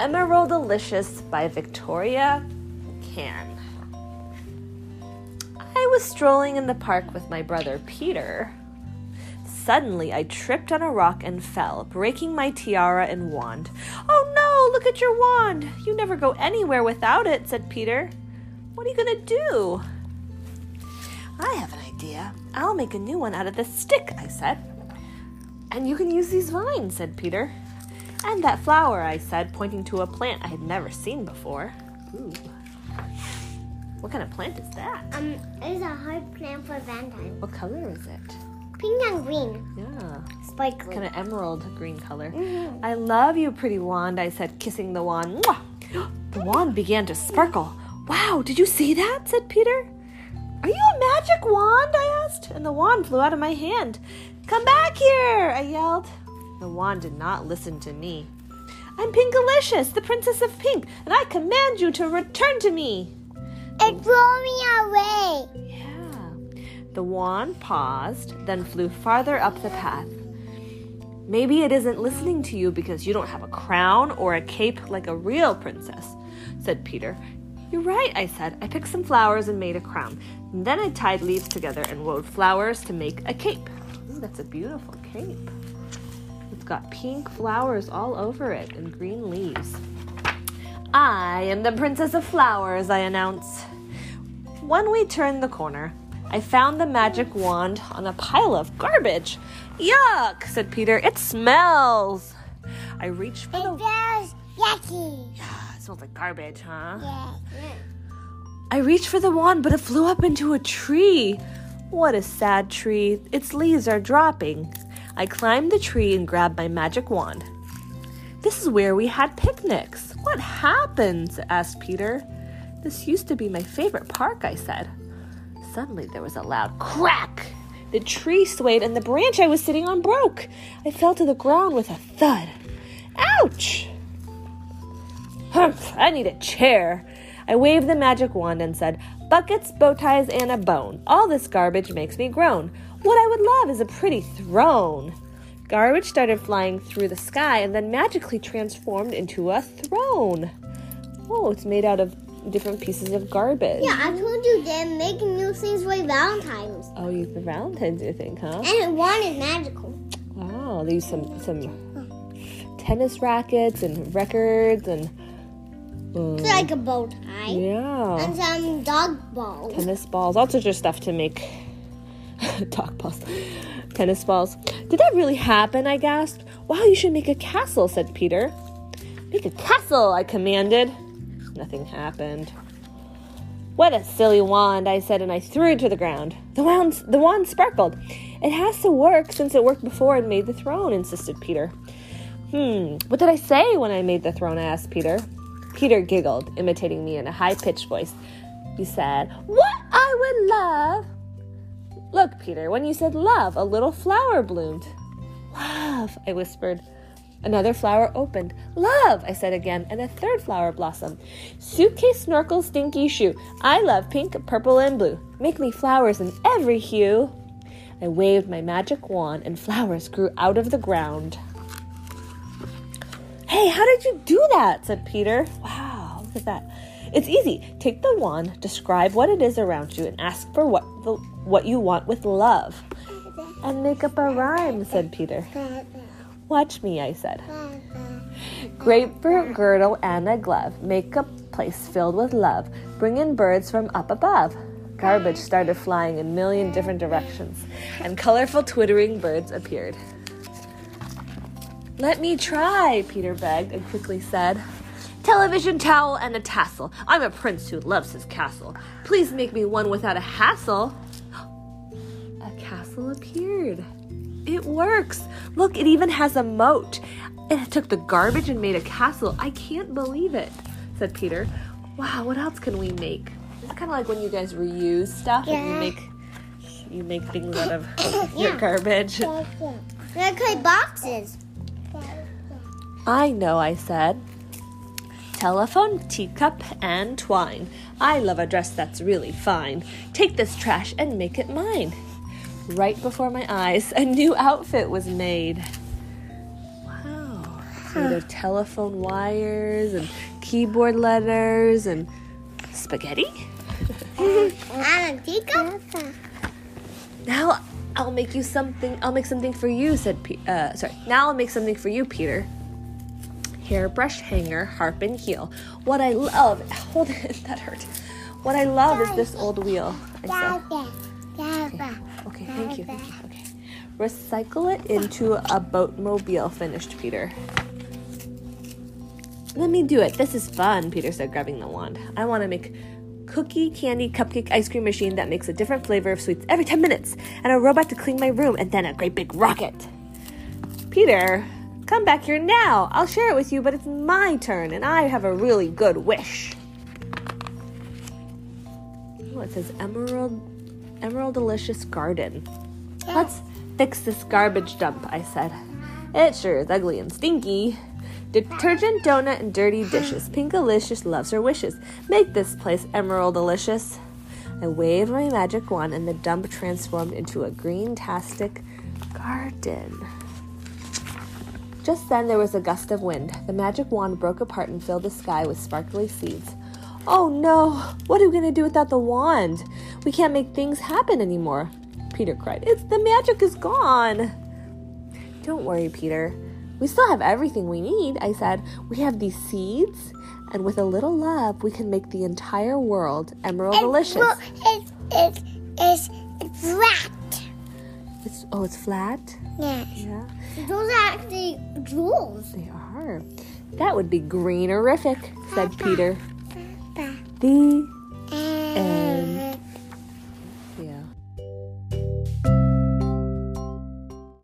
Emeraldalicious by Victoria Kann. I was strolling in the park with my brother Peter. Suddenly, I tripped on a rock and fell, breaking my tiara and wand. Oh no, look at your wand! You never go anywhere without it, said Peter. What are you going to do? I have an idea. I'll make a new one out of this stick, I said. And you can use these vines, said Peter. And that flower, I said, pointing to a plant I had never seen before. Ooh. What kind of plant is that? Um, it's a hard plant for Valentine. What color is it? Pink and green. Yeah, Sparkly. kind of emerald green color. Mhm. I love you, pretty wand, I said, kissing the wand. Mwah! The wand began to sparkle. Wow, did you see that? said Peter. Are you a magic wand? I asked, and the wand flew out of my hand. Come back here, I yelled. The wand did not listen to me. I'm Pinkalicious, the Princess of Pink, and I command you to return to me. It blew me away. Yeah. The wand paused, then flew farther up the path. Maybe it isn't listening to you because you don't have a crown or a cape like a real princess, said Peter. You're right, I said. I picked some flowers and made a crown. And then I tied leaves together and wove flowers to make a cape. Ooh, that's a beautiful cape. It's got pink flowers all over it and green leaves. I am the Princess of Flowers, I announced. When we turned the corner, I found the magic wand on a pile of garbage. Yuck, said Peter. It smells. I reached for It the. feels yucky. It smells like garbage, huh? Yeah. I reached for the wand, but it flew up into a tree. What a sad tree. Its leaves are dropping. I climbed the tree and grabbed my magic wand. This is where we had picnics. What happened? asked Peter. This used to be my favorite park, I said. Suddenly there was a loud crack. The tree swayed and the branch I was sitting on broke. I fell to the ground with a thud. Ouch! Humph, I need a chair. I waved the magic wand and said, Buckets, bow ties, and a bone. All this garbage makes me groan. What I would love is a pretty throne. Garbage started flying through the sky and then magically transformed into a throne. Oh, it's made out of different pieces of garbage. Yeah, I told you they're making new things for Valentine's. Oh, you the Valentine's, you think, huh? And one is magical. Wow, they use some some tennis rackets and records and um, It's like a bow tie. yeah. And some dog balls. tennis balls, all sorts of stuff to make dog balls, tennis balls. Did that really happen? I gasped. Wow, you should make a castle, said Peter. Make a castle, I commanded. Nothing happened. What a silly wand, I said, and I threw it to the ground. The wand, the wand sparkled. It has to work since it worked before and made the throne, insisted Peter. Hmm, what did I say when I made the throne? I asked Peter. Peter giggled, imitating me in a high pitched voice. He said, What I would love. Look, Peter, when you said love, a little flower bloomed. Love, I whispered. Another flower opened. Love, I said again, and a third flower blossomed. Suitcase, snorkel, stinky shoe. I love pink, purple, and blue. Make me flowers in every hue. I waved my magic wand, and flowers grew out of the ground. Hey, how did you do that? said Peter. Wow, look at that. It's easy. Take the wand, describe what it is around you, and ask for what the, what you want with love. And make up a rhyme, said Peter. Watch me, I said. Grapefruit girdle and a glove. Make a place filled with love. Bring in birds from up above. Garbage started flying in million different directions, and colorful twittering birds appeared. Let me try, Peter begged and quickly said. Television towel and a tassel. I'm a prince who loves his castle. Please make me one without a hassle. A castle appeared. It works. Look, it even has a moat. It took the garbage and made a castle. I can't believe it, said Peter. Wow, what else can we make? It's kind of like when you guys reuse stuff and you make you make things out of your Yeah. garbage. They're good boxes. I know, I said. Telephone, teacup, and twine. I love a dress that's really fine. Take this trash and make it mine. Right before my eyes, a new outfit was made. Wow. of telephone wires and keyboard letters and spaghetti. And a teacup. Now I'll make you something. I'll make something for you," said. Pe- uh, sorry. Now I'll make something for you, Peter. Hairbrush hanger, harp and heel. What I love. Hold it. That hurt. What I love is this old wheel. Dada. Okay, thank you, thank you. Okay. Recycle it into a boatmobile, finished Peter. Let me do it. This is fun, Peter said, grabbing the wand. I want to make cookie candy cupcake ice cream machine that makes a different flavor of sweets every 10 minutes, and a robot to clean my room, and then a great big rocket. Peter, come back here now. I'll share it with you, but it's my turn, and I have a really good wish. Oh, it says Emerald Emeraldalicious Garden. Let's fix this garbage dump, I said. It sure is ugly and stinky. Detergent, donut, and dirty dishes. Pinkalicious loves her wishes. Make this place Emeraldalicious. I waved my magic wand, and the dump transformed into a green-tastic garden. Just then there was a gust of wind. The magic wand broke apart and filled the sky with sparkly seeds. Oh no! What are we going to do without the wand? We can't make things happen anymore. Peter cried. It's the magic is gone. Don't worry, Peter. We still have everything we need, I said. We have these seeds, and with a little love, we can make the entire world emeraldalicious. Well, It's, it's, it's, it's flat. It's, oh, it's flat? Yeah. Yeah, those are actually jewels. They are. That would be greenerific, said Peter. The end.